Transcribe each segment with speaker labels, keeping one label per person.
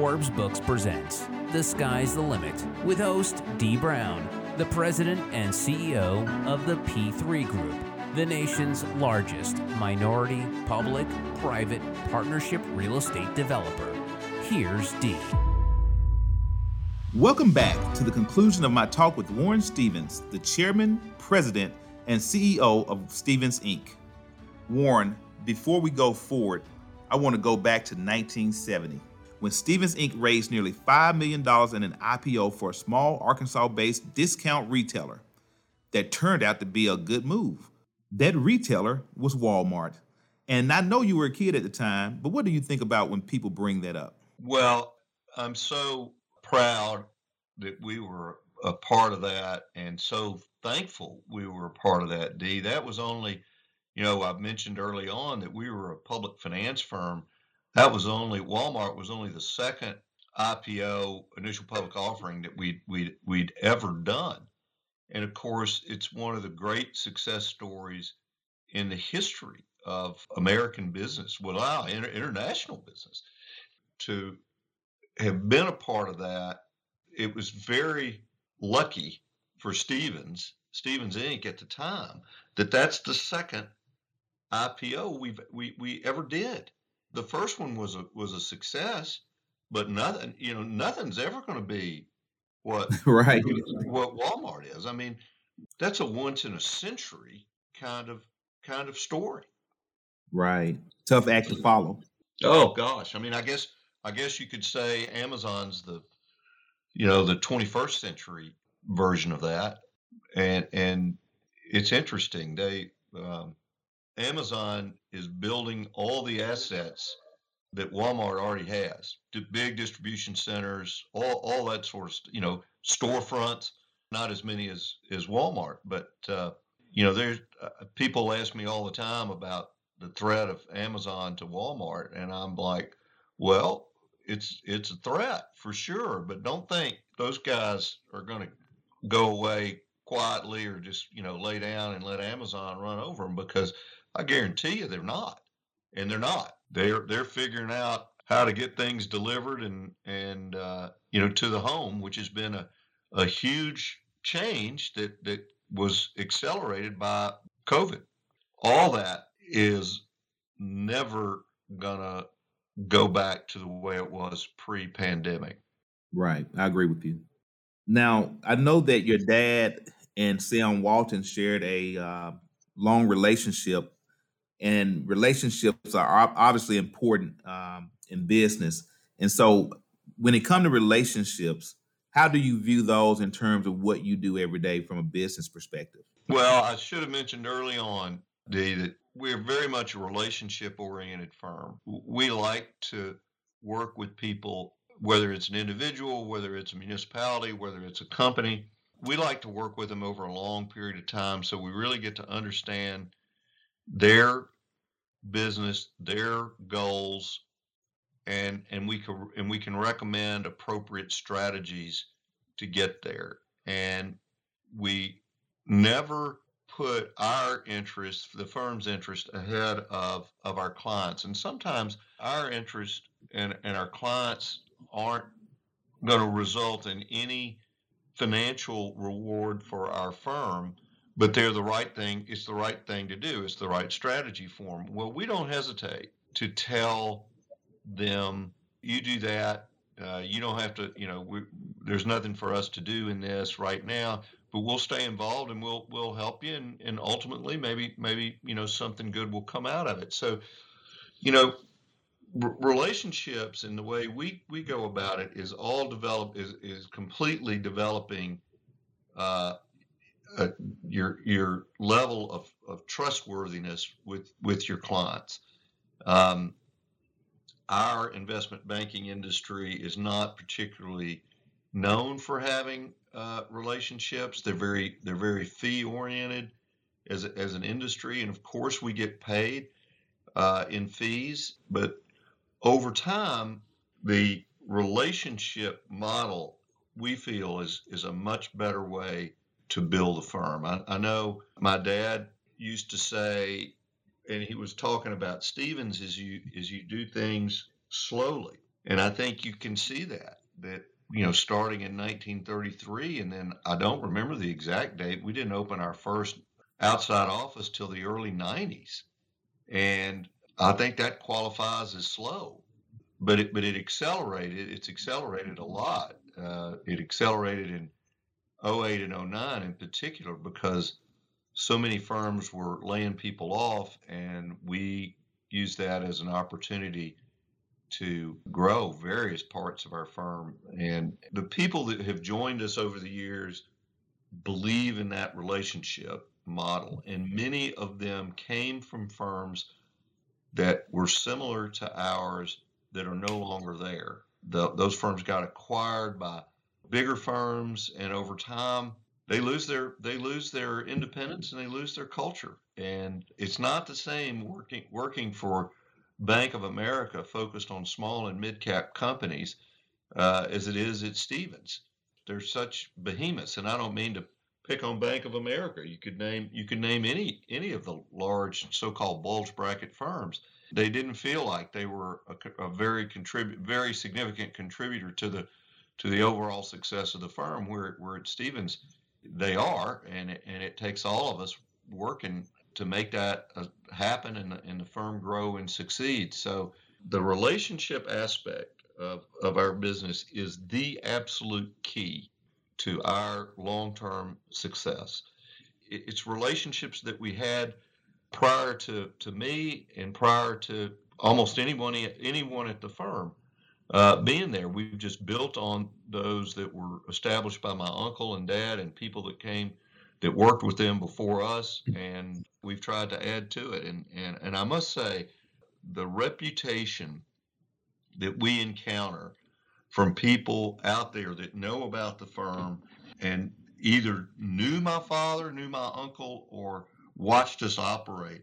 Speaker 1: Forbes Books presents The Sky's the Limit with host Dee Brown, the president and CEO of the P3 Group, the nation's largest minority, public, private partnership real estate developer. Here's Dee.
Speaker 2: Welcome back to the conclusion of my talk with Warren Stephens, the chairman, president, and CEO of Stephens Inc. Warren, before we go forward, I want to go back to 1970 when Stephens Inc. raised nearly $5 million in an IPO for a small Arkansas based discount retailer that turned out to be a good move. That retailer was Walmart. And I know you were a kid at the time, but what do you think about when people bring that up?
Speaker 3: Well, I'm so proud that we were a part of that and so thankful we were a part of that, Dee. That was only, you know, I've mentioned early on that we were a public finance firm. That was only, Walmart was only the second IPO, initial public offering that we'd, we'd, we'd ever done. And of course, it's one of the great success stories in the history of American business, well, inter- international business. To have been a part of that, it was very lucky for Stephens, Stephens Inc. at the time, that that's the second IPO we've we we ever did. The first one was a was a success, but nothing you know nothing's ever going to be what
Speaker 2: right
Speaker 3: what Walmart is. I mean, that's a once in a century kind of kind of story.
Speaker 2: Right. Tough act to follow.
Speaker 3: Oh gosh. I mean, I guess I guess you could say Amazon's the you know the 21st century version of that, and and it's interesting. They um, Amazon is building all the assets that Walmart already has, big distribution centers, all all that sort of you know storefronts. Not as many as as Walmart, but uh, you know there's uh, people ask me all the time about the threat of Amazon to Walmart, and I'm like, well, it's it's a threat for sure, but don't think those guys are going to go away quietly or just you know lay down and let Amazon run over them because I guarantee you they're not, and they're not. They're they're figuring out how to get things delivered and and uh, you know to the home, which has been a a huge change that that was accelerated by COVID. All that is never gonna go back to the way it was pre-pandemic.
Speaker 2: Right, I agree with you. Now, I know that your dad and Sam Walton shared a uh, long relationship, and relationships are obviously important um, in business. And so, when it comes to relationships, how do you view those in terms of what you do every day from a business perspective?
Speaker 3: Well, I should have mentioned early on, Dee, that we're very much a relationship oriented firm. We like to work with people whether it's an individual, whether it's a municipality, whether it's a company. We like to work with them over a long period of time so we really get to understand their business, their goals, and and we can and we can recommend appropriate strategies to get there. And we never put our interests, the firm's interest, ahead of of our clients. And sometimes our interest and, and our clients aren't going to result in any financial reward for our firm, but they're the right thing. It's the right thing to do. It's the right strategy for them. Well, we don't hesitate to tell them, you do that. Uh, you don't have to, you know, we, there's nothing for us to do in this right now, but we'll stay involved and we'll we'll help you, and, and ultimately maybe maybe you know something good will come out of it. So, you know, relationships and the way we, we go about it is all develop is, is completely developing uh, uh, your your level of, of trustworthiness with with your clients. Um, our investment banking industry is not particularly known for having uh, relationships. They're very they're very fee oriented as as an industry, and of course we get paid uh, in fees, but over time, the relationship model we feel is is a much better way to build a firm. I, I know my dad used to say, and he was talking about Stephens is you is you do things slowly. And I think you can see that, that, you know, starting in 1933, and then I don't remember the exact date. We didn't open our first outside office till the early 90s. And I think that qualifies as slow, but it, but it accelerated. It's accelerated a lot. Uh, it accelerated in 08 and 09 in particular because so many firms were laying people off, and we used that as an opportunity to grow various parts of our firm. And the people that have joined us over the years believe in that relationship model, and many of them came from firms that were similar to ours that are no longer there. The, those firms got acquired by bigger firms, and over time, they lose their they lose their independence and they lose their culture. And it's not the same working working for Bank of America focused on small and mid cap companies uh, as it is at Stephens. They're such behemoths, and I don't mean to pick on Bank of America. You could name you could name any any of the large so-called bulge bracket firms. They didn't feel like they were a, a very contribute very significant contributor to the to the overall success of the firm. Where where at Stephens, they are, and it, and it takes all of us working to make that uh, happen and, and the firm grow and succeed. So the relationship aspect of, of our business is the absolute key to our long-term success. It's relationships that we had prior to, to me and prior to almost anyone anyone at the firm uh, being there. We've just built on those that were established by my uncle and dad and people that came that worked with them before us, and we've tried to add to it. And and and I must say, the reputation that we encounter from people out there that know about the firm and either knew my father, knew my uncle, or watched us operate.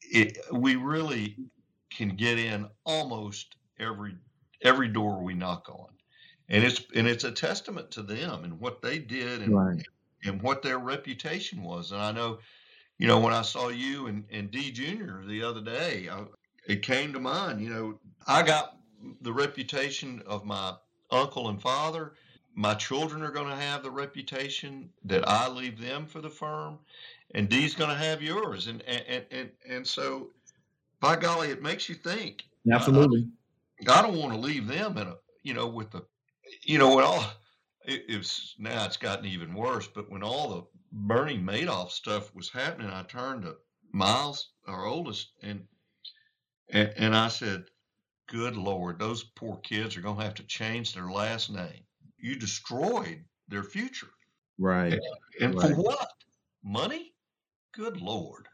Speaker 3: It, we really can get in almost every every door we knock on. And it's and it's a testament to them and what they did and right. and what their reputation was. And I know, you know, when I saw you and, and Dee Junior the other day, I, it came to mind. You know, I got the reputation of my uncle and father. My children are going to have the reputation that I leave them for the firm, and Dee's going to have yours. And and and and so, by golly, it makes you think.
Speaker 2: Absolutely. Uh,
Speaker 3: I don't want to leave them in a, you know, with the, you know, when all, it, it's now it's gotten even worse, but when all the Bernie Madoff stuff was happening, I turned to Miles, our oldest, and, and, and I said, good Lord, those poor kids are going to have to change their last name. You destroyed their future.
Speaker 2: Right.
Speaker 3: And, and right. for what? Money? Good Lord.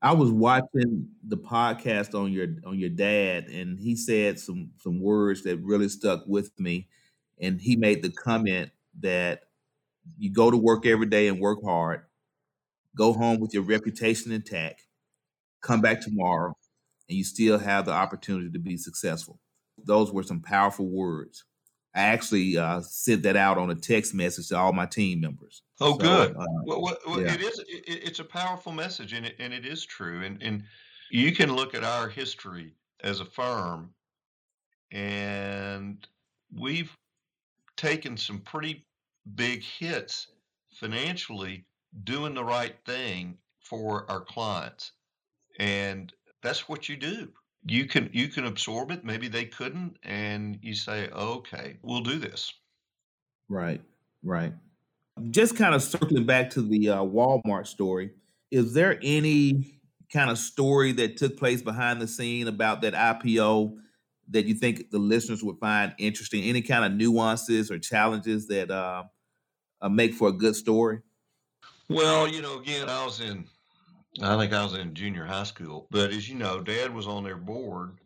Speaker 2: I was watching the podcast on your on your dad, and he said some some words that really stuck with me. And he made the comment that you go to work every day and work hard, go home with your reputation intact, come back tomorrow, and you still have the opportunity to be successful. Those were some powerful words. I actually uh, sent that out on a text message to all my team members.
Speaker 3: Oh, so, good. Uh, well, well, yeah. it is. It, it's a powerful message, and it, and it is true. And and you can look at our history as a firm, and we've taken some pretty big hits financially doing the right thing for our clients, and that's what you do you can you can absorb it maybe they couldn't and you say okay we'll do this.
Speaker 2: Right right. Just kind of circling back to the uh, walmart story is there any kind of story that took place behind the scene about that ipo that you think the listeners would find interesting? Any kind of nuances or challenges that uh, uh, make for a good story?
Speaker 3: Well you know again i was in I think I was in junior high school. But as you know, Dad was on their board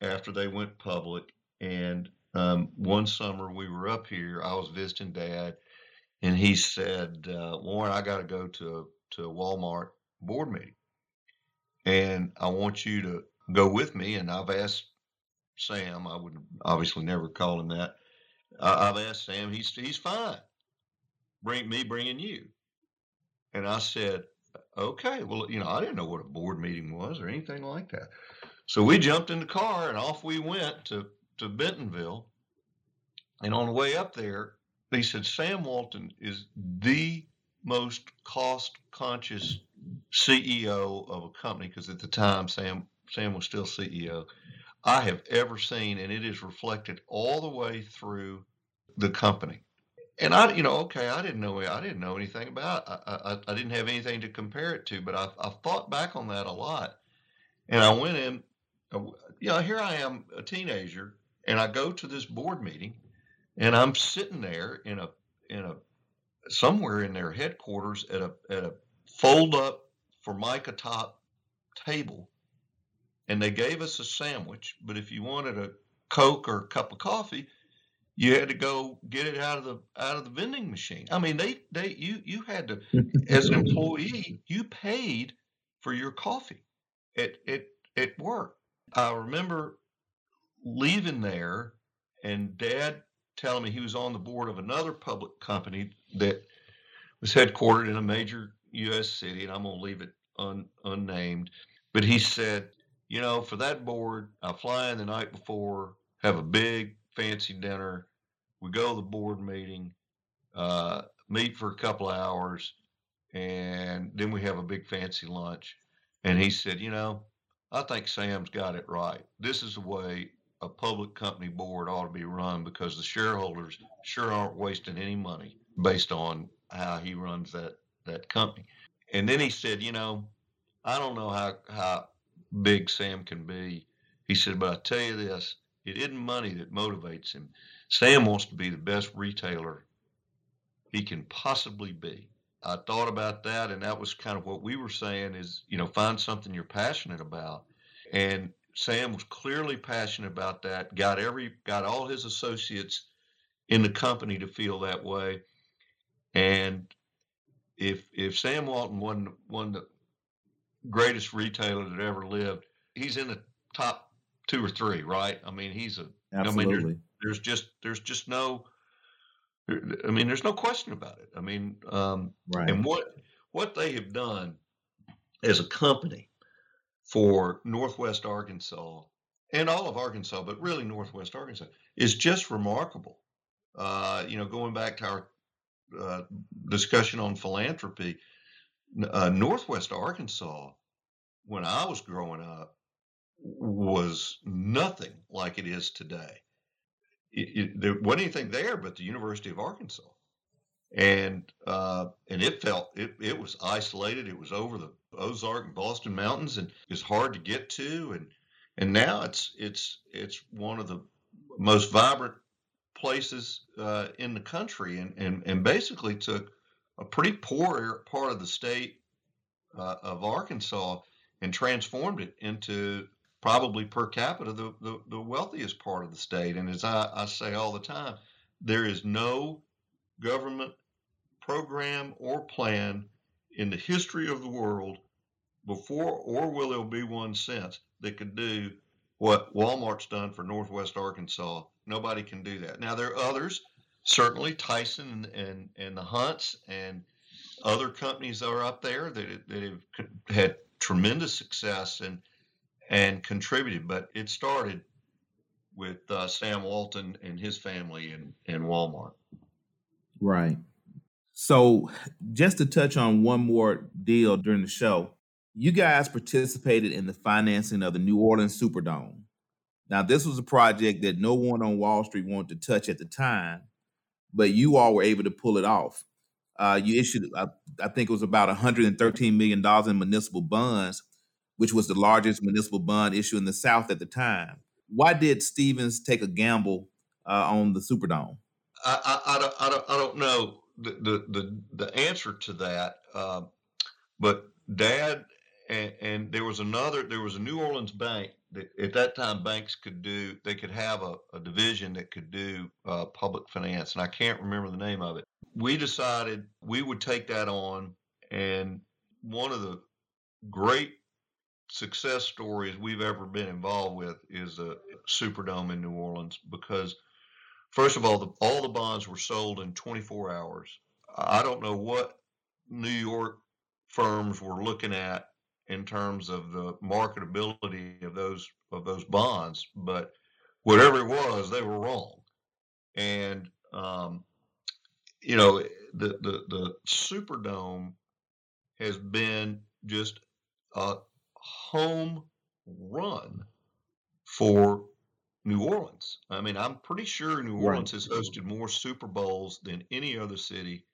Speaker 3: after they went public. And um, one summer we were up here. I was visiting Dad, and he said, uh, "Warren, I got to go to to a Walmart board meeting, and I want you to go with me." And I've asked Sam. I would obviously never call him that. I, I've asked Sam. He's he's fine. Bring me bringing you. And I said, okay, well, you know, I didn't know what a board meeting was or anything like that. So we jumped in the car and off we went to to Bentonville, and on the way up there, they said Sam Walton is the most cost conscious CEO of a company because at the time Sam Sam was still CEO I have ever seen, and it is reflected all the way through the company. And I, you know, okay, I didn't know I didn't know anything about. I, I, I didn't have anything to compare it to, but I, I thought back on that a lot. And I went in, uh, you know, here I am, a teenager, and I go to this board meeting, and I'm sitting there in a in a somewhere in their headquarters at a at a fold up formica top table and they gave us a sandwich but if you wanted a coke or a cup of coffee you had to go get it out of the out of the vending machine i mean they they you you had to as an employee you paid for your coffee at at at work i remember leaving there and dad telling me he was on the board of another public company that was headquartered in a major U.S. city, and I'm going to leave it un, unnamed. But he said, you know, for that board, I fly in the night before, have a big fancy dinner. We go to the board meeting, uh, meet for a couple of hours, and then we have a big fancy lunch. And he said, you know, I think Sam's got it right. This is the way a public company board ought to be run because the shareholders sure aren't wasting any money based on how he runs that that company. And then he said, you know, I don't know how how big Sam can be. He said, but I tell you this, it isn't money that motivates him. Sam wants to be the best retailer he can possibly be. I thought about that, and that was kind of what we were saying is, you know, find something you're passionate about. And Sam was clearly passionate about that. Got every got all his associates in the company to feel that way. And if if Sam Walton wasn't one of the greatest retailer that ever lived, he's in the top two or three, right? I mean, he's a.
Speaker 2: Absolutely.
Speaker 3: I mean, there's, there's just there's just no. I mean, there's no question about it. I mean, um,
Speaker 2: right.
Speaker 3: and what what they have done as a company for Northwest Arkansas and all of Arkansas, but really Northwest Arkansas, is just remarkable. Uh, you know, going back to our uh, discussion on philanthropy, uh, Northwest Arkansas, when I was growing up, was nothing like it is today. It, it, there wasn't anything there but the University of Arkansas, and uh, and it felt it, it was isolated. It was over the Ozark and Boston Mountains, and it's hard to get to. And and now it's it's it's one of the most vibrant places uh, in the country, and, and and basically took a pretty poor part of the state uh, of Arkansas and transformed it into probably per capita the, the, the wealthiest part of the state. And as I, I say all the time, there is no government program or plan in the history of the world before or will there be one since that could do what Walmart's done for Northwest Arkansas. Nobody can do that. Now there are others, certainly Tyson and and, and the Hunts and other companies that are up there that that have had tremendous success and and contributed. But it started with uh, Sam Walton and his family and and Walmart.
Speaker 2: Right. So, just to touch on one more deal during the show, you guys participated in the financing of the New Orleans Superdome. Now, this was a project that no one on Wall Street wanted to touch at the time, but you all were able to pull it off. Uh, you issued, I, I think it was about 113 million dollars in municipal bonds, which was the largest municipal bond issue in the South at the time. Why did Stephens take a gamble uh, on the Superdome?
Speaker 3: I, I, I, don't, I, don't, I don't know the the the, the answer to that. Uh, but Dad and, and there was another. There was a New Orleans bank that at that time banks could do. They could have a, a division that could do uh, public finance, and I can't remember the name of it. We decided we would take that on, and one of the great success stories we've ever been involved with is a Superdome in New Orleans because First of all, the, all the bonds were sold in 24 hours. I don't know what New York firms were looking at in terms of the marketability of those of those bonds, but whatever it was, they were wrong. And um, you know, the the the Superdome has been just a home run for New Orleans. I mean, I'm pretty sure New Orleans has hosted more Super Bowls than any other city,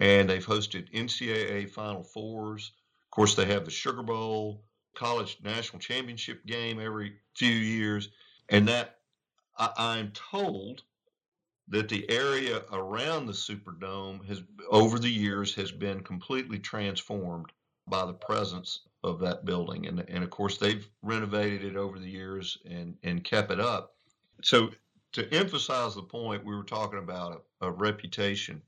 Speaker 3: and they've hosted NCAA Final Fours. Of course, they have the Sugar Bowl, college national championship game every few years, and that I, I'm told that the area around the Superdome has, over the years, has been completely transformed by the presence of that building. And, and of course, they've renovated it over the years and, and kept it up. So, to emphasize the point, we were talking about a, a reputation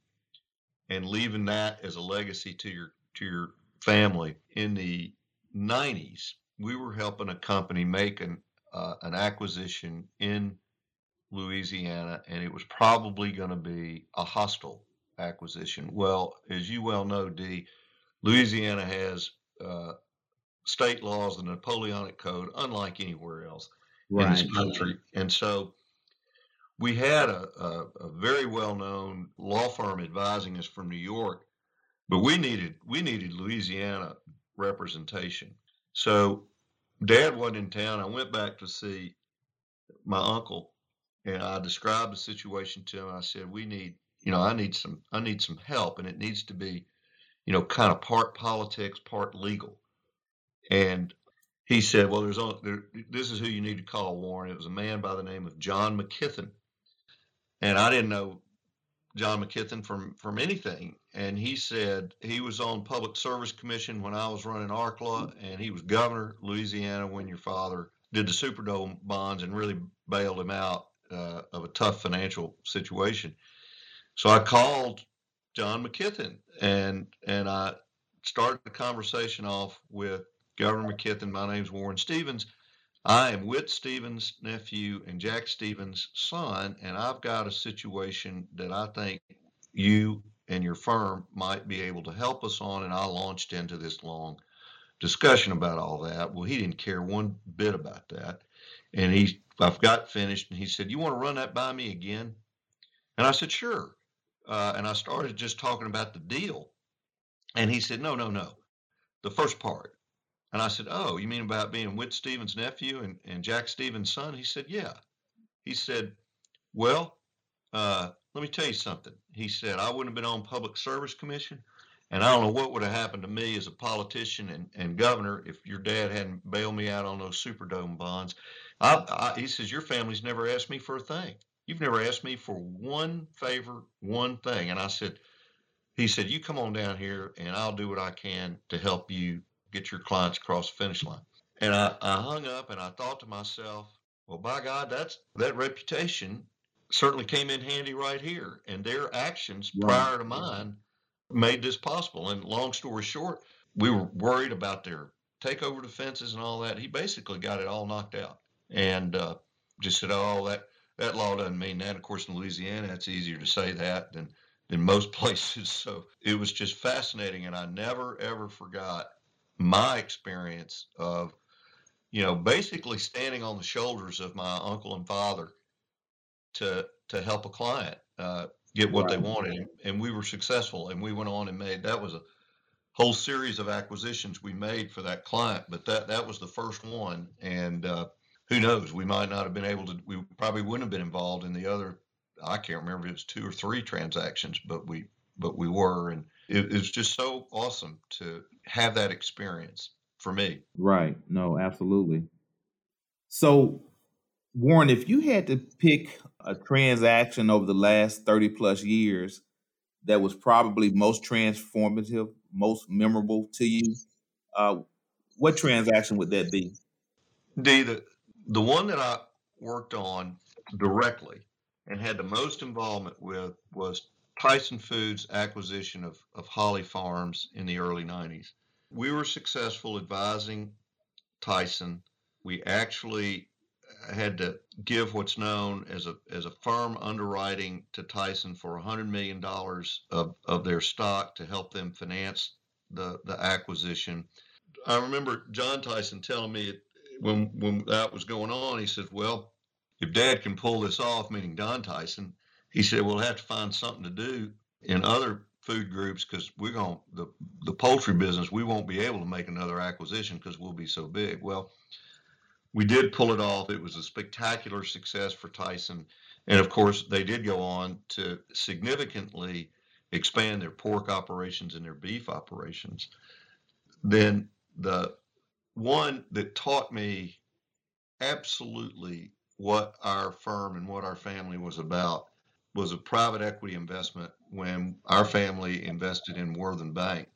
Speaker 3: and leaving that as a legacy to your to your family. In the 90s, we were helping a company make an, uh, an acquisition in Louisiana, and it was probably going to be a hostile acquisition. Well, as you well know, Dee, Louisiana has uh, state laws, the Napoleonic Code, unlike anywhere else right. in this country. And so we had a, a, a very well known law firm advising us from New York, but we needed we needed Louisiana representation. So dad wasn't in town. I went back to see my uncle and I described the situation to him. I said, "We need, you know, I need some, I need some help, and it needs to be, you know, kind of part politics, part legal." And he said, "Well, there's only, there, this is who you need to call, Warren." It was a man by the name of John McKeithen, and I didn't know John McKeithen from from anything. And he said he was on Public Service Commission when I was running Arkla, and he was governor Louisiana when your father did the Superdome bonds and really bailed him out uh, of a tough financial situation. So I called John McKeithen and and I started the conversation off with Governor McKeithen. My name's Warren Stephens. I am Whit Stephens' nephew and Jack Stephens' son, and I've got a situation that I think you and your firm might be able to help us on. And I launched into this long discussion about all that. Well, he didn't care one bit about that. And he, I've got finished, and he said, "You want to run that by me again?" And I said, "Sure." Uh, and I started just talking about the deal, and he said, "No, no, no, the first part." And I said, "Oh, you mean about being Whit Stephens' nephew and, and Jack Stephens' son?" He said, "Yeah." He said, "Well, uh, let me tell you something." He said, "I wouldn't have been on Public Service Commission." And I don't know what would have happened to me as a politician and, and governor if your dad hadn't bailed me out on those Superdome bonds. I, I, he says, Your family's never asked me for a thing. You've never asked me for one favor, one thing. And I said, He said, You come on down here and I'll do what I can to help you get your clients across the finish line. And I, I hung up and I thought to myself, Well, by God, that's that reputation certainly came in handy right here. And their actions prior to mine made this possible. And long story short, we were worried about their takeover defenses and all that. He basically got it all knocked out and uh, just said, "Oh, that that law doesn't mean that." Of course, in Louisiana, it's easier to say that than than most places. So it was just fascinating, and I never ever forgot my experience of, you know, basically standing on the shoulders of my uncle and father to to help a client uh, get what right. they wanted, and we were successful, and we went on and made that was a whole series of acquisitions we made for that client, but that that was the first one, and uh, who knows? We might not have been able to. We probably wouldn't have been involved in the other. I can't remember if it was two or three transactions, but we but we were, and it, was just so awesome to have that experience for me.
Speaker 2: Right. No, absolutely. So, Warren, if you had to pick a transaction over the last thirty plus years that was probably most transformative, most memorable to you, uh, what transaction would that be?
Speaker 3: Dee, the the one that I worked on directly and had the most involvement with was Tyson Foods' acquisition of, of Holly Farms in the early 90s. We were successful advising Tyson. We actually had to give what's known as a as a firm underwriting to Tyson for $100 million of, of their stock to help them finance the, the acquisition. I remember John Tyson telling me when when that was going on, he said, "Well, if Dad can pull this off, meaning Don Tyson, he said we'll have to find something to do in other food groups because we're going the the poultry business. We won't be able to make another acquisition because we'll be so big. Well, we did pull it off. It was a spectacular success for Tyson, and of course, they did go on to significantly expand their pork operations and their beef operations. Then the one that taught me absolutely what our firm and what our family was about was a private equity investment when our family invested in Worthen Bank.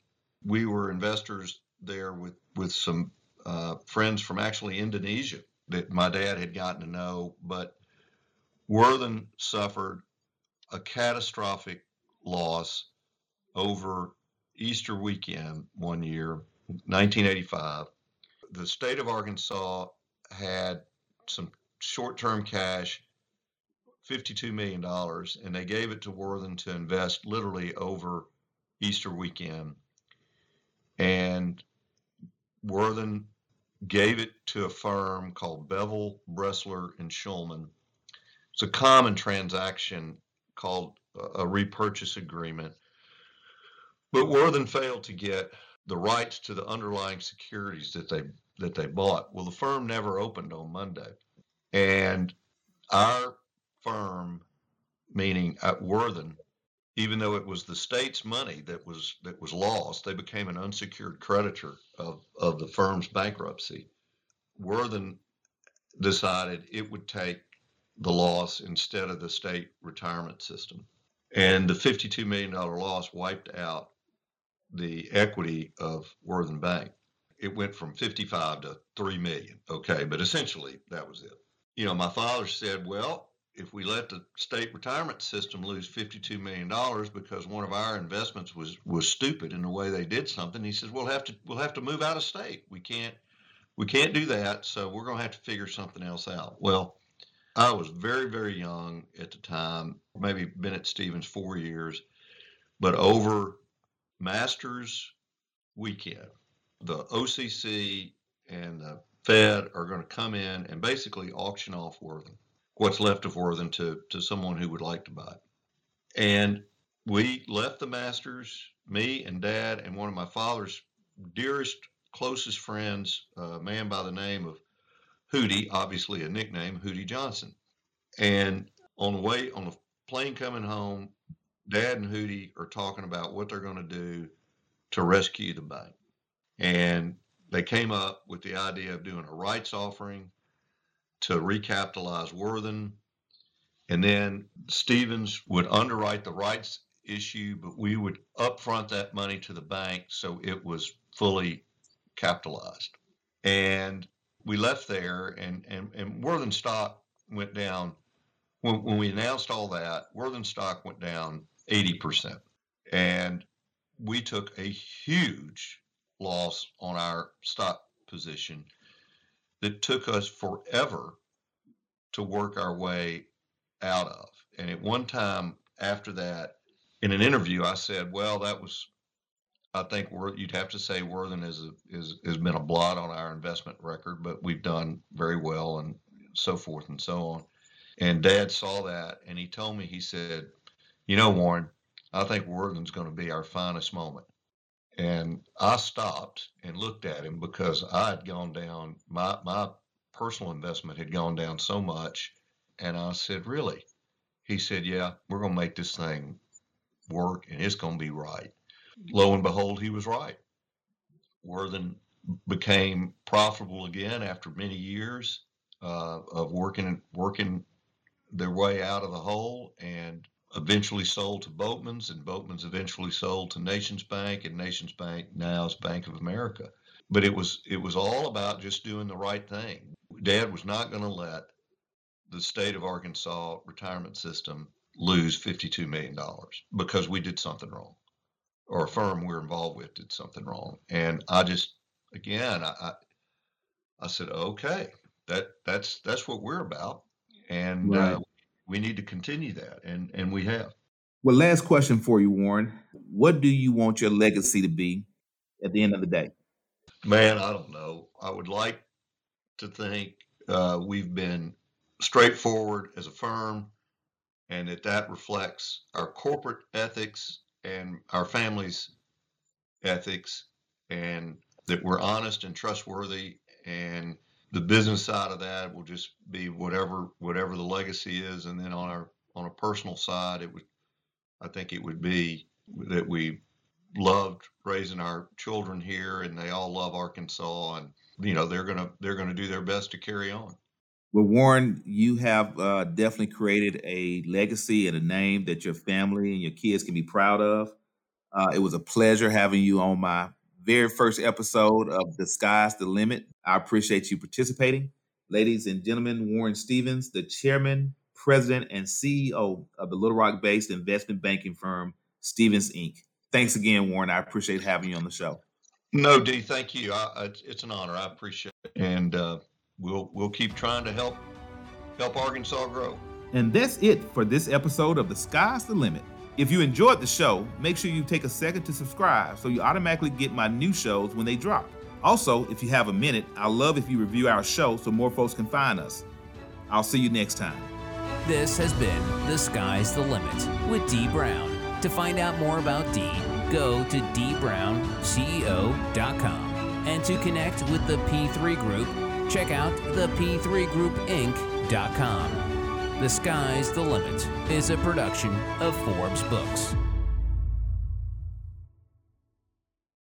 Speaker 3: We were investors there with with some uh, friends from actually Indonesia that my dad had gotten to know, but Worthen suffered a catastrophic loss over Easter weekend one year, 1985. The state of Arkansas had some short term cash, $52 million, and they gave it to Worthen to invest literally over Easter weekend. And Worthen gave it to a firm called Bevill, Bresler, and Schulman. It's a common transaction called a repurchase agreement. But Worthen failed to get the rights to the underlying securities that they that they bought. Well, the firm never opened on Monday. And our firm, meaning at Worthen, even though it was the state's money that was that was lost, they became an unsecured creditor of, of the firm's bankruptcy. Worthen decided it would take the loss instead of the state retirement system. And the $52 million loss wiped out the equity of Worthen Bank. It went from 55 to 3 million. Okay, but essentially that was it you know, my father said, well, if we let the state retirement system lose $52 million because one of our investments was was stupid in the way they did something, he says, we'll have to we'll have to move out of state. We can't we can't do that, so we're going to have to figure something else out. Well, I was very very young at the time, maybe been at Stephens 4 years, but over Masters weekend, the OCC and the Fed are going to come in and basically auction off Worthen, what's left of Worthen to, to someone who would like to buy it. And we left the Masters, me and Dad, and one of my father's dearest, closest friends, a man by the name of Hootie, obviously a nickname, Hootie Johnson. And on the way, on the plane coming home, Dad and Hootie are talking about what they're going to do to rescue the bank. And they came up with the idea of doing a rights offering to recapitalize Worthen. And then Stephens would underwrite the rights issue, but we would upfront that money to the bank so it was fully capitalized. And we left there, and, and, and Worthen stock went down. When, when we announced all that, Worthen stock went down 80%. And we took a huge loss on our stock position that took us forever to work our way out of. And at one time after that, in an interview, I said, "Well, that was, I think you'd have to say Worthen is, a, is has been a blot on our investment record, but we've done very well and so forth and so on." And Dad saw that, and he told me, he said, "You know, Warren, I think Worthen's going to be our finest moment." And I stopped and looked at him because I had gone down, my, my personal investment had gone down so much. And I said, Really? He said, Yeah, we're going to make this thing work and it's going to be right. Lo and behold, he was right. Worthen became profitable again after many years uh, of working working their way out of the hole and eventually sold to Boatmen's, and Boatmen's eventually sold to NationsBank, and NationsBank now is Bank of America. But it was it was all about just doing the right thing. Dad was not going to let the state of Arkansas retirement system lose $52 million because we did something wrong or a firm we're involved with did something wrong. And I just, again, I, I, I said, okay, that that's, that's what we're about. And uh, right. uh, we need to continue that, and and we have.
Speaker 2: Well, last question for you, Warren. What do you want your legacy to be at the end of the day?
Speaker 3: Man, I don't know. I would like to think uh, we've been straightforward as a firm, and that that reflects our corporate ethics and our families' ethics, and that we're honest and trustworthy, and the business side of that will just be whatever whatever the legacy is, and then on our on a personal side, it would I think it would be that we loved raising our children here, and they all love Arkansas, and you know they're gonna they're gonna do their best to carry on.
Speaker 2: Well, Warren, you have uh, definitely created a legacy and a name that your family and your kids can be proud of. Uh, it was a pleasure having you on my very first episode of The Sky's the Limit. I appreciate you participating. Ladies and gentlemen, Warren Stephens, the chairman, president, and CEO of the Little Rock based investment banking firm, Stephens Inc. Thanks again, Warren. I appreciate having you on the show.
Speaker 3: No, Dee, thank you. I, it's, it's, an honor. I appreciate it. And uh, we'll we'll keep trying to help help Arkansas grow.
Speaker 4: And that's it for this episode of The Sky's the Limit. If you enjoyed the show, make sure you take a second to subscribe so you automatically get my new shows when they drop. Also, if you have a minute, I love if you review our show so more folks can find us. I'll see you next time.
Speaker 1: This has been The Sky's the Limit with Dee Brown. To find out more about Dee, go to dbrownceo.com. And to connect with the P3 Group, check out the P3GroupInc.com. The Sky's the Limit is a production of Forbes Books.